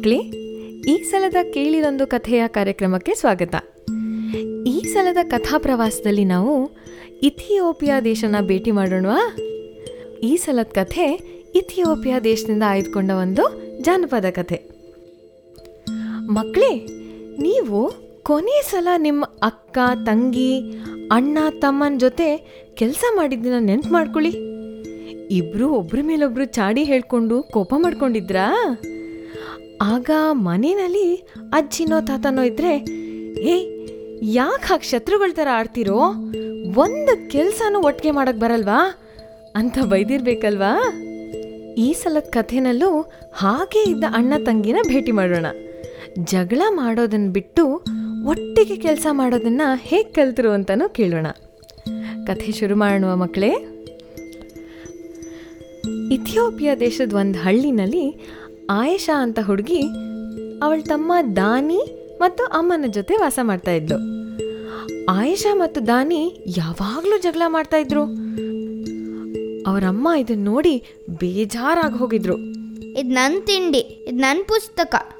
ಮಕ್ಕಳೇ, ಈ ಸಲದ ಕೇಳಿರೊಂದು ಕಥೆಯ ಕಾರ್ಯಕ್ರಮಕ್ಕೆ ಸ್ವಾಗತ. ಈ ಸಲದ ಕಥಾ ಪ್ರವಾಸದಲ್ಲಿ ನಾವು ಇಥಿಯೋಪಿಯಾ ದೇಶನ ಭೇಟಿ ಮಾಡೋಣ ಈ ಸಲದ ಕಥೆ ಇಥಿಯೋಪಿಯಾ ದೇಶದಿಂದ ಆಯ್ದುಕೊಂಡ ಒಂದು ಜಾನಪದ ಕಥೆ. ಮಕ್ಕಳೇ, ನೀವು ಕೊನೆ ಸಲ ನಿಮ್ಮ ಅಕ್ಕ, ತಂಗಿ, ಅಣ್ಣ, ತಮ್ಮನ ಜೊತೆ ಕೆಲಸ ಮಾಡಿದ್ದನ್ನ ನೆನ್ಪು ಮಾಡ್ಕೊಳ್ಳಿ. ಇಬ್ರು ಒಬ್ರ ಮೇಲೊಬ್ರು ಚಾಡಿ ಹೇಳ್ಕೊಂಡು ಕೋಪ ಮಾಡ್ಕೊಂಡಿದ್ರಾ? ಆಗ ಮನೆಯಲ್ಲಿ ಅಜ್ಜಿನೋ ತಾತನೋ ಇದ್ರೆ, ಏ, ಯಾಕೆ ಹಾಗೆ ಶತ್ರುಗಳ ಥರ ಆಡ್ತಿರೋ? ಒಂದು ಕೆಲಸನೂ ಒಟ್ಟಿಗೆ ಮಾಡೋಕ್ಕೆ ಬರಲ್ವಾ? ಅಂತ ಬೈದಿರ್ಬೇಕಲ್ವಾ? ಈ ಸಲದ ಕಥೆನಲ್ಲೂ ಹಾಗೆ ಇದ್ದ ಅಣ್ಣ ತಂಗಿನ ಭೇಟಿ ಮಾಡೋಣ. ಜಗಳ ಮಾಡೋದನ್ನು ಬಿಟ್ಟು ಒಟ್ಟಿಗೆ ಕೆಲಸ ಮಾಡೋದನ್ನು ಹೇಗೆ ಕಲ್ತರು ಅಂತಲೂ ಕೇಳೋಣ. ಕಥೆ ಶುರು ಮಾಡೋಣ ಮಕ್ಕಳೇ? ಇಥಿಯೋಪಿಯಾ ದೇಶದ ಒಂದು ಹಳ್ಳಿನಲ್ಲಿ ಆಯೇಷಾ ಅಂತ ಹುಡುಗಿ ಅವಳ ತಮ್ಮ ದಾನಿ ಮತ್ತು ಅಮ್ಮನ ಜೊತೆ ವಾಸ ಮಾಡ್ತಾ ಇದ್ಲು. ಆಯೇಷಾ ಮತ್ತು ದಾನಿ ಯಾವಾಗಲೂ ಜಗಳ ಮಾಡ್ತಾ ಇದ್ರು. ಅವರಮ್ಮ ಇದನ್ನ ನೋಡಿ ಬೇಜಾರಾಗಿ ಹೋಗಿದ್ರು. ಇದು ನನ್ನ ತಿಂಡಿ ಇದು ನನ್ನ ಪುಸ್ತಕ.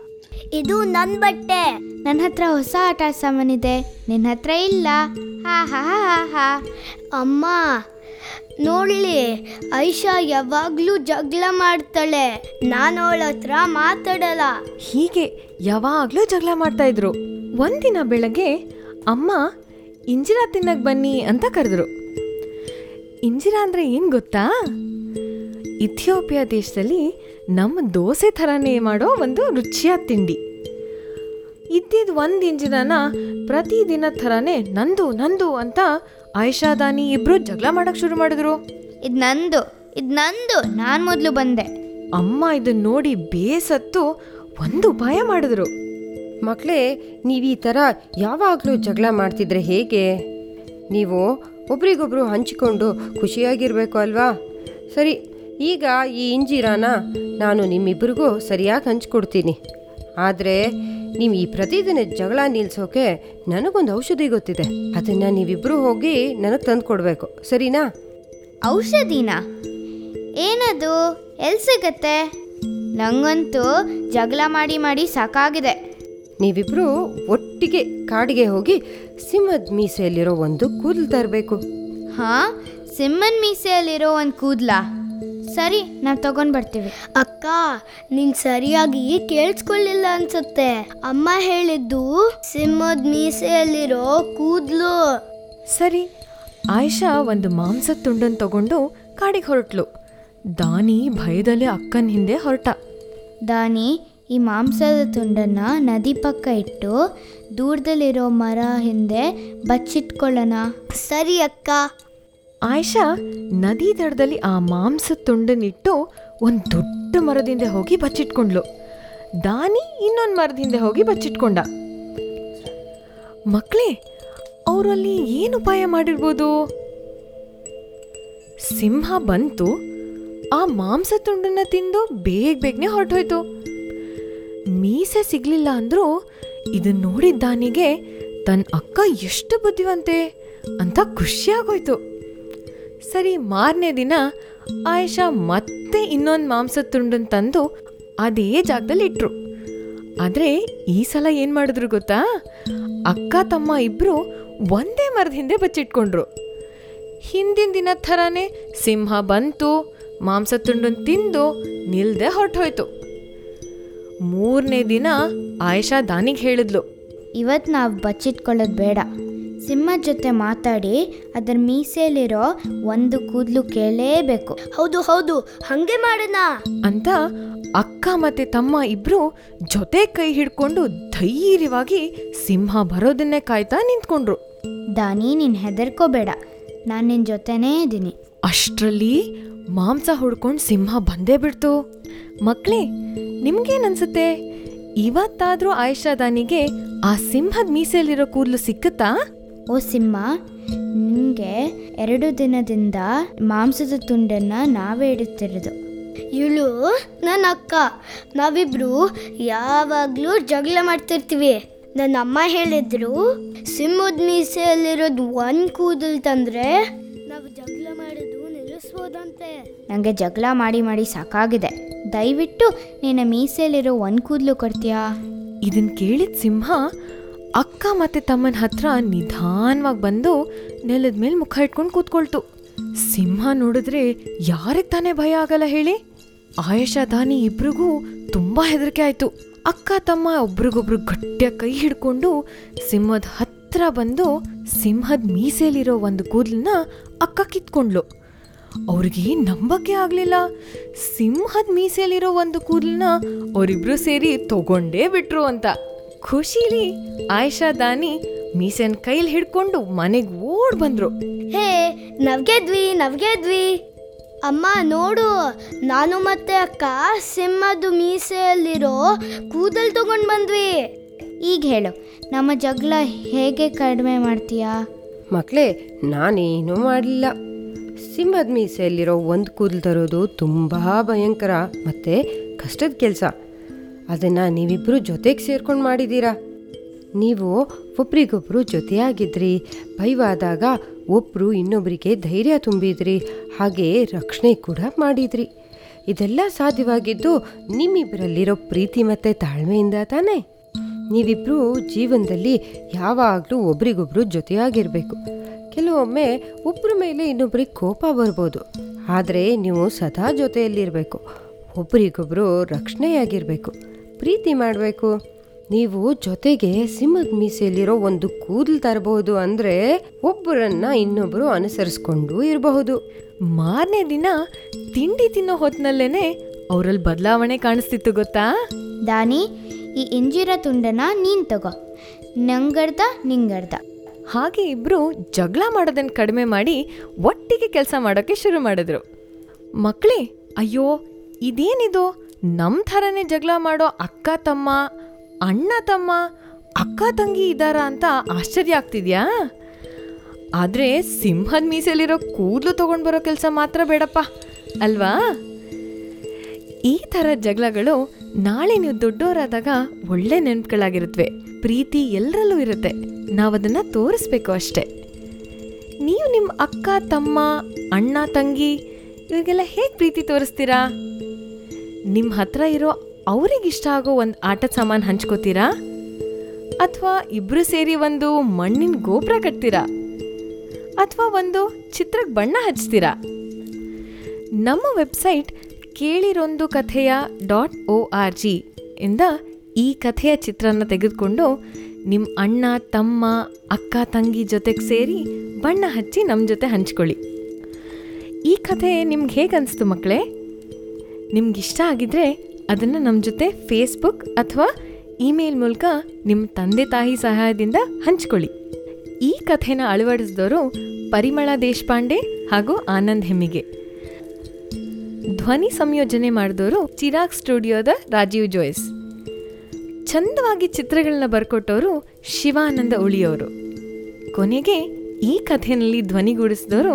ಇದು ನನ್ನ ಬಟ್ಟೆ. ನನ್ನ ಹತ್ರ ಹೊಸ ಆಟ ಸಾಮಾನಿದೆ ನಿನ್ನ ಹತ್ರ ಇಲ್ಲ. ಹಾ ಹಾ ಹಾ ಹಾ. ಅಮ್ಮ ನೋಡ್ಲಿ ಐಶಾ ಯಾವಾಗ್ಲೂ ಜಗಳ ಮಾಡ್ತಾಳೆ. ನಾನು ಅವಳ ಹತ್ರ ಮಾತಾಡಲ್ಲ. ಹೀಗೆ ಯಾವಾಗಲೂ ಜಗಳ ಮಾಡ್ತಾ ಇದ್ರು. ಒಂದಿನ ಬೆಳಗ್ಗೆ ಅಮ್ಮ, ಇಂಜಿರಾ ತಿನ್ನಕ್ ಬನ್ನಿ ಅಂತ ಕರೆದ್ರು. ಇಂಜಿರಾ ಅಂದ್ರೆ ಏನ್ ಗೊತ್ತಾ? ಇಥಿಯೋಪಿಯಾ ದೇಶದಲ್ಲಿ ನಮ್ಮ ದೋಸೆ ಥರನೇ ಮಾಡೋ ಒಂದು ರುಚಿಯಾದ ತಿಂಡಿ. ಇದ್ದಿದ್ದು ಒಂದು ಇಂಜಿರಾನ ಪ್ರತಿದಿನ ಥರನೇ ನಂದು ನಂದು ಅಂತ ಆಯಿಷಾ ದಾನಿ ಇಬ್ರು ಜಗಳ ಮಾಡಕ್ ಶುರು ಮಾಡಿದ್ರು. ಇದು ನಂದು ಇದು ನಂದು ನಾನು ಮೊದಲು ಬಂದೆ. ಅಮ್ಮ ಇದನ್ನ ನೋಡಿ ಬೇಸತ್ತು ಒಂದು ಉಪಾಯ ಮಾಡಿದ್ರು. ಮಕ್ಕಳೇ ನೀವು ಈ ಥರ ಯಾವಾಗಲೂ ಜಗಳ ಮಾಡ್ತಿದ್ರೆ ಹೇಗೆ? ನೀವು ಒಬ್ರಿಗೊಬ್ರು ಹಂಚಿಕೊಂಡು ಖುಷಿಯಾಗಿರಬೇಕು ಅಲ್ವಾ? ಸರಿ ಈಗ ಈ ಇಂಜಿರಾನ ನಾನು ನಿಮ್ಮಿಬ್ಬರಿಗೂ ಸರಿಯಾಗಿ ಹಂಚಿಕೊಡ್ತೀನಿ. ಆದರೆ ನೀವು ಈ ಪ್ರತಿದಿನ ಜಗಳ ನಿಲ್ಸೋಕೆ ನನಗೊಂದು ಔಷಧಿ ಗೊತ್ತಿದೆ. ಅದನ್ನು ನೀವಿಬ್ಬರು ಹೋಗಿ ನನಗೆ ತಂದು ಕೊಡಬೇಕು. ಸರಿನಾ? ಔಷಧಿನ? ಏನದು? ಎಲ್ಲಿ ಸಿಗತ್ತೆ? ನಂಗಂತೂ ಜಗಳ ಮಾಡಿ ಮಾಡಿ ಸಾಕಾಗಿದೆ. ನೀವಿಬ್ರು ಒಟ್ಟಿಗೆ ಕಾಡಿಗೆ ಹೋಗಿ ಸಿಂಹದ ಮೀಸೆಯಲ್ಲಿರೋ ಒಂದು ಕೂದಲು ತರಬೇಕು. ಹಾ ಸಿಂಹನ್ ಮೀಸೆಯಲ್ಲಿರೋ ಒಂದು ಕೂದ್ಲಾ? ಸರಿ ನಾವು ತಗೊಂಡ್ ಬರ್ತೀವಿ. ಅಕ್ಕ ನೀನ್ ಸರಿಯಾಗಿ ಕೇಳಿಸ್ಕೊಳ್ಳಿಲ್ಲ ಅನ್ಸುತ್ತೆ. ಅಮ್ಮ ಹೇಳಿದ್ದು ಸಿಂಹದ ಮೀಸೆಯಲ್ಲಿರೋ ಕೂದ್ಲು. ಸರಿ ಆಯಿಷಾ ಒಂದು ಮಾಂಸದ ತುಂಡನ್ ತಗೊಂಡು ಕಾಡಿಗೆ ಹೊರಟ್ಲು. ದಾನಿ ಭಯದಲ್ಲಿ ಅಕ್ಕನ ಹಿಂದೆ ಹೊರಟ. ದಾನಿ ಈ ಮಾಂಸದ ತುಂಡನ್ನ ನದಿ ಪಕ್ಕ ಇಟ್ಟು ದೂರದಲ್ಲಿರೋ ಮರ ಹಿಂದೆ ಬಚ್ಚಿಟ್ಕೊಳ್ಳೋಣ. ಸರಿ ಅಕ್ಕ. ಆಯಿಷಾ ನದಿ ದಡದಲ್ಲಿ ಆ ಮಾಂಸ ತುಂಡನ್ನಿಟ್ಟು ಒಂದು ದೊಡ್ಡ ಮರದಿಂದ ಹೋಗಿ ಬಚ್ಚಿಟ್ಕೊಂಡ್ಲು. ದಾನಿ ಇನ್ನೊಂದು ಮರದಿಂದ ಹೋಗಿ ಬಚ್ಚಿಟ್ಕೊಂಡ. ಮಕ್ಕಳೇ ಅವರಲ್ಲಿ ಏನು ಉಪಾಯ ಮಾಡಿರ್ಬೋದು? ಸಿಂಹ ಬಂತು, ಆ ಮಾಂಸ ತುಂಡನ್ನ ತಿಂದು ಬೇಗ ಬೇಗನೆ ಹೊರಟೋಯ್ತು. ಮೀಸೆ ಸಿಗ್ಲಿಲ್ಲ ಅಂದ್ರೂ ಇದನ್ನ ನೋಡಿದ್ದಾನಿಗೆ ತನ್ನ ಅಕ್ಕ ಎಷ್ಟು ಬುದ್ಧಿವಂತೆ ಅಂತ ಖುಷಿಯಾಗೋಯ್ತು. ಸರಿ ಮಾರನೇ ದಿನ ಆಯೇಷಾ ಮತ್ತೆ ಇನ್ನೊಂದು ಮಾಂಸದ ತುಂಡನ್ ತಂದು ಅದೇ ಜಾಗದಲ್ಲಿ ಇಟ್ರು. ಆದರೆ ಈ ಸಲ ಏನು ಮಾಡಿದ್ರು ಗೊತ್ತಾ? ಅಕ್ಕ ತಮ್ಮ ಇಬ್ಬರು ಒಂದೇ ಮರದ ಹಿಂದೆ ಬಚ್ಚಿಟ್ಕೊಂಡ್ರು. ಹಿಂದಿನ ದಿನದ ಥರನೇ ಸಿಂಹ ಬಂತು, ಮಾಂಸ ತುಂಡನ್ ತಿಂದು ನಿಲ್ದೆ ಹೊರಟೋಯ್ತು. ಮೂರನೇ ದಿನ ಆಯೇಷಾ ದಾನಿಗೆ ಹೇಳಿದ್ಲು. ಇವತ್ತು ನಾವು ಬಚ್ಚಿಟ್ಕೊಳ್ಳೋದು ಬೇಡ. ಸಿಂಹದ ಜೊತೆ ಮಾತಾಡಿ ಅದರ ಮೀಸೆಯಲ್ಲಿರೋ ಒಂದು ಕೂದಲು ಕೇಳಲೇಬೇಕು. ಹೌದು ಹೌದು ಹಂಗೆ ಮಾಡೋಣ. ಅಂತ ಅಕ್ಕ ಮತ್ತೆ ತಮ್ಮ ಇಬ್ರು ಜೊತೆ ಕೈ ಹಿಡ್ಕೊಂಡು ಧೈರ್ಯವಾಗಿ ಸಿಂಹ ಬರೋದನ್ನೇ ಕಾಯ್ತಾ ನಿಂತ್ಕೊಂಡ್ರು. ದಾನಿ ನೀನು ಹೆದರ್ಕೋಬೇಡ. ನಾನು ನಿನ್ನ ಜೊತೆನೇ ಇದ್ದೀನಿ. ಅಷ್ಟರಲ್ಲಿ ಮಾಂಸ ಹುಡ್ಕೊಂಡು ಸಿಂಹ ಬಂದೇ ಬಿಡ್ತು. ಮಕ್ಳೇ ನಿಮ್ಗೇನನ್ಸುತ್ತೆ ಇವತ್ತಾದ್ರೂ ಆಯಿಷಾ ದಾನಿಗೆ ಆ ಸಿಂಹದ ಮೀಸೆಯಲ್ಲಿರೋ ಕೂದಲು ಸಿಕ್ಕುತ್ತಾ? ಓ ಸಿಂಹ ನಿಮಗೆ ಎರಡು ದಿನದಿಂದ ಮಾಂಸದ ತುಂಡನ್ನು ನಾವೇ ಇಡುತ್ತಿರೋದು. ಇವಳು ನನ್ನ ಅಕ್ಕ ನಾವಿಬ್ರು ಯಾವಾಗಲೂ ಜಗಳ ಮಾಡ್ತಿರ್ತೀವಿ. ನನ್ನ ಅಮ್ಮ ಹೇಳಿದ್ರು ಸಿಂಹದ ಮೀಸೆಯಲ್ಲಿರೋದು ಒಂದು ಕೂದಲು ತಂದ್ರೆ ನಾವು ಜಗಳ ಮಾಡೋದು ನಿಲ್ಲಿಸ್ಬೋದಂತೆ. ನನಗೆ ಜಗಳ ಮಾಡಿ ಮಾಡಿ ಸಾಕಾಗಿದೆ. ದಯವಿಟ್ಟು ನಿನ್ನ ಮೀಸೆಯಲ್ಲಿರೋ ಒಂದು ಕೂದಲು ಕೊಡ್ತೀಯಾ? ಇದನ್ ಕೇಳಿದ ಸಿಂಹ ಅಕ್ಕ ಮತ್ತೆ ತಮ್ಮನ ಹತ್ರ ನಿಧಾನವಾಗಿ ಬಂದು ನೆಲದ ಮೇಲೆ ಮುಖ ಇಟ್ಕೊಂಡು ಕೂತ್ಕೊಳ್ತು. ಸಿಂಹ ನೋಡಿದ್ರೆ ಯಾರಿಗೆ ತಾನೇ ಭಯ ಆಗಲ್ಲ ಹೇಳಿ? ಆಯೇಷಾ ದಾನಿ ಇಬ್ರಿಗೂ ತುಂಬಾ ಹೆದರಿಕೆ ಆಯ್ತು. ಅಕ್ಕ, ತಮ್ಮ ಒಬ್ರಿಗೊಬ್ರು ಗಟ್ಟಿಯಾಗಿ ಕೈ ಹಿಡ್ಕೊಂಡು ಸಿಂಹದ ಹತ್ರ ಬಂದು ಸಿಂಹದ ಮೀಸೆಲಿರೋ ಒಂದು ಕೂದಲನ್ನ ಅಕ್ಕ ಕಿತ್ಕೊಂಡ್ಲು. ಅವ್ರಿಗೆ ನಂಬಕ್ಕೆ ಆಗ್ಲಿಲ್ಲ. ಸಿಂಹದ ಮೀಸೆಲಿರೋ ಒಂದು ಕೂದಲನ್ನ ಅವರಿಬ್ರು ಸೇರಿ ತಗೊಂಡೇ ಬಿಟ್ರು ಅಂತ. ಖುಷಿಲಿ ಆಯ್ಷಾ ದಾನಿ ಮೀಸೆನ್ ಕೈಲಿ ಹಿಡ್ಕೊಂಡು ಮನೆಗೆ ಓಡ್ ಬಂದ್ರು. ಹೇ ನವ್ಗೆದ್ವಿ ನವ್ಗೆದ್ವಿ ನಾವ್ ಗೆದ್ವಿ. ಅಮ್ಮ ನೋಡು ನಾನು ಮತ್ತೆ ಅಕ್ಕ ಸಿಂಹದ ಮೀಸೆಯಲ್ಲಿರೋ ಕೂದಲ್ ತಗೊಂಡ್ ಬಂದ್ವಿ. ಈಗ ಹೇಳು ನಮ್ಮ ಜಗಳ ಹೇಗೆ ಕಡಿಮೆ ಮಾಡ್ತೀಯಾ? ಮಕ್ಕಳೇ ನಾನೇನೂ ಮಾಡಲಿಲ್ಲ. ಸಿಂಹದ ಮೀಸೆಯಲ್ಲಿರೋ ಒಂದು ಕೂದಲು ತರೋದು ತುಂಬ ಭಯಂಕರ ಮತ್ತು ಕಷ್ಟದ ಕೆಲಸ. ಅದನ್ನು ನೀವಿಬ್ಬರು ಜೊತೆಗೆ ಸೇರ್ಕೊಂಡು ಮಾಡಿದ್ದೀರಾ ನೀವು ಒಬ್ರಿಗೊಬ್ರು ಜೊತೆಯಾಗಿದ್ರಿ ಭಯವಾದಾಗ ಒಬ್ಬರು ಇನ್ನೊಬ್ಬರಿಗೆ ಧೈರ್ಯ ತುಂಬಿದ್ರಿ, ಹಾಗೆ ರಕ್ಷಣೆ ಕೂಡ ಮಾಡಿದ್ರಿ. ಇದೆಲ್ಲ ಸಾಧ್ಯವಾಗಿದ್ದು ನಿಮ್ಮಿಬ್ಬರಲ್ಲಿರೋ ಪ್ರೀತಿ ಮತ್ತು ತಾಳ್ಮೆಯಿಂದ ತಾನೇ? ನೀವಿಬ್ಬರು ಜೀವನದಲ್ಲಿ ಯಾವಾಗಲೂ ಒಬ್ರಿಗೊಬ್ರು ಜೊತೆಯಾಗಿರಬೇಕು. ಕೆಲವೊಮ್ಮೆ ಒಬ್ಬರ ಮೇಲೆ ಇನ್ನೊಬ್ರಿಗೆ ಕೋಪ ಬರ್ಬೋದು. ಆದರೆ ನೀವು ಸದಾ ಜೊತೆಯಲ್ಲಿರಬೇಕು. ಒಬ್ರಿಗೊಬ್ರು ರಕ್ಷಣೆಯಾಗಿರಬೇಕು. ಪ್ರೀತಿ ಮಾಡಬೇಕು. ನೀವು ಜೊತೆಗೆ ಸಿಂಹದ ಮೀಸೆಯಲ್ಲಿರೋ ಒಂದು ಕೂದಲು ತರಬಹುದು ಅಂದರೆ ಒಬ್ಬರನ್ನ ಇನ್ನೊಬ್ಬರು ಅನುಸರಿಸ್ಕೊಂಡು ಇರಬಹುದು. ಮಾರನೇ ದಿನ ತಿಂಡಿ ತಿನ್ನೋ ಹೊತ್ನಲ್ಲೇನೆ ಅವರಲ್ಲಿ ಬದಲಾವಣೆ ಕಾಣಿಸ್ತಿತ್ತು ಗೊತ್ತಾ? ದಾನಿ ಈ ಇಂಜಿರ ತುಂಡನ ನೀನು ತಗೋ. ನಂಗರ್ಧ ನಿಂಗರ್ಧ ಹಾಗೆ ಇಬ್ರು ಜಗಳ ಮಾಡೋದನ್ನ ಕಡಿಮೆ ಮಾಡಿ ಒಟ್ಟಿಗೆ ಕೆಲಸ ಮಾಡೋಕೆ ಶುರು ಮಾಡಿದ್ರು. ಮಕ್ಕಳೇ ಅಯ್ಯೋ ಇದೇನಿದು? ನಮ್ಮ ಥರನೇ ಜಗಳ ಮಾಡೋ ಅಕ್ಕ ತಮ್ಮ, ಅಣ್ಣ ತಮ್ಮ, ಅಕ್ಕ ತಂಗಿ ಇದ್ದಾರಾ ಅಂತ ಆಶ್ಚರ್ಯ ಆಗ್ತಿದ್ಯಾ? ಆದರೆ ಸಿಂಹದ ಮೀಸಲಿರೋ ಕೂದಲು ತೊಗೊಂಡು ಬರೋ ಕೆಲಸ ಮಾತ್ರ ಬೇಡಪ್ಪ, ಅಲ್ವಾ? ಈ ಥರ ಜಗಳಗಳು ನಾಳೆ ನೀವು ದೊಡ್ಡವರಾದಾಗ ಒಳ್ಳೆ ನೆನಪುಗಳಾಗಿರುತ್ತವೆ ಪ್ರೀತಿ ಎಲ್ಲರಲ್ಲೂ ಇರುತ್ತೆ. ನಾವದನ್ನು ತೋರಿಸ್ಬೇಕು ಅಷ್ಟೆ. ನೀವು ನಿಮ್ಮ ಅಕ್ಕ, ತಮ್ಮ, ಅಣ್ಣ, ತಂಗಿ, ಇವರಿಗೆಲ್ಲ ಹೇಗೆ ಪ್ರೀತಿ ತೋರಿಸ್ತೀರಾ? ನಿಮ್ಮ ಹತ್ರ ಇರೋ ಅವ್ರಿಗಿಷ್ಟ ಆಗೋ ಒಂದು ಆಟದ ಸಾಮಾನು ಹಂಚ್ಕೋತೀರಾ? ಅಥವಾ ಇಬ್ರು ಸೇರಿ ಒಂದು ಮಣ್ಣಿನ ಗೋಪುರ ಕಟ್ತೀರಾ? ಅಥವಾ ಒಂದು ಚಿತ್ರಕ್ಕೆ ಬಣ್ಣ ಹಚ್ತೀರಾ? ನಮ್ಮ ವೆಬ್ಸೈಟ್ ಕೇಳಿರೊಂದು ಕಥೆಯ ಡಾಟ್ ಒ ಆರ್ ಜಿ ಇಂದ ಈ ಕಥೆಯ ಚಿತ್ರನ ತೆಗೆದುಕೊಂಡು ನಿಮ್ಮ ಅಣ್ಣ, ತಮ್ಮ, ಅಕ್ಕ, ತಂಗಿ ಜೊತೆಗೆ ಸೇರಿ ಬಣ್ಣ ಹಚ್ಚಿ ನಮ್ಮ ಜೊತೆ ಹಂಚ್ಕೊಳ್ಳಿ. ಈ ಕಥೆ ನಿಮ್ಗೆ ಹೇಗೆ ಮಕ್ಕಳೇ ನಿಮ್ಗೆ ಇಷ್ಟ ಆಗಿದ್ರೆ ಅದನ್ನು ನಮ್ಮ ಜೊತೆ ಫೇಸ್ಬುಕ್ ಅಥವಾ ಇಮೇಲ್ ಮೂಲಕ ನಿಮ್ಮ ತಂದೆ ತಾಯಿ ಸಹಾಯದಿಂದ ಹಂಚ್ಕೊಳ್ಳಿ. ಈ ಕಥೆನ ಅಳವಡಿಸಿದವರು ಪರಿಮಳ ದೇಶಪಾಂಡೆ ಹಾಗೂ ಆನಂದ್ ಹೆಮ್ಮಿಗೆ. ಧ್ವನಿ ಸಂಯೋಜನೆ ಮಾಡಿದವರು ಚಿರಾಗ್ ಸ್ಟುಡಿಯೋದ ರಾಜೀವ್ ಜೋಯ್ಸ್. ಚಂದವಾಗಿ ಚಿತ್ರಗಳನ್ನ ಬರ್ಕೊಟ್ಟವರು ಶಿವಾನಂದ ಉಳಿಯವರು ಕೊನೆಗೆ ಈ ಕಥೆಯಲ್ಲಿ ಧ್ವನಿಗೂಡಿಸಿದವರು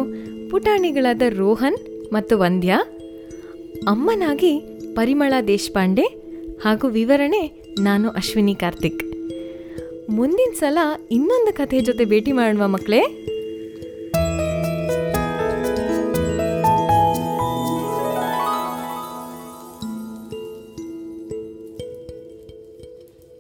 ಪುಟಾಣಿಗಳಾದ ರೋಹನ್ ಮತ್ತು ವಂದ್ಯ. ಅಮ್ಮನಾಗಿ ಪರಿಮಳ ದೇಶಪಾಂಡೆ ಹಾಗೂ ವಿವರಣೆ ನಾನು ಅಶ್ವಿನಿ ಕಾರ್ತಿಕ್. ಮುಂದಿನ ಸಲ ಇನ್ನೊಂದು ಕಥೆ ಜೊತೆ ಭೇಟಿ ಮಾಡುವ ಮಕ್ಕಳೇ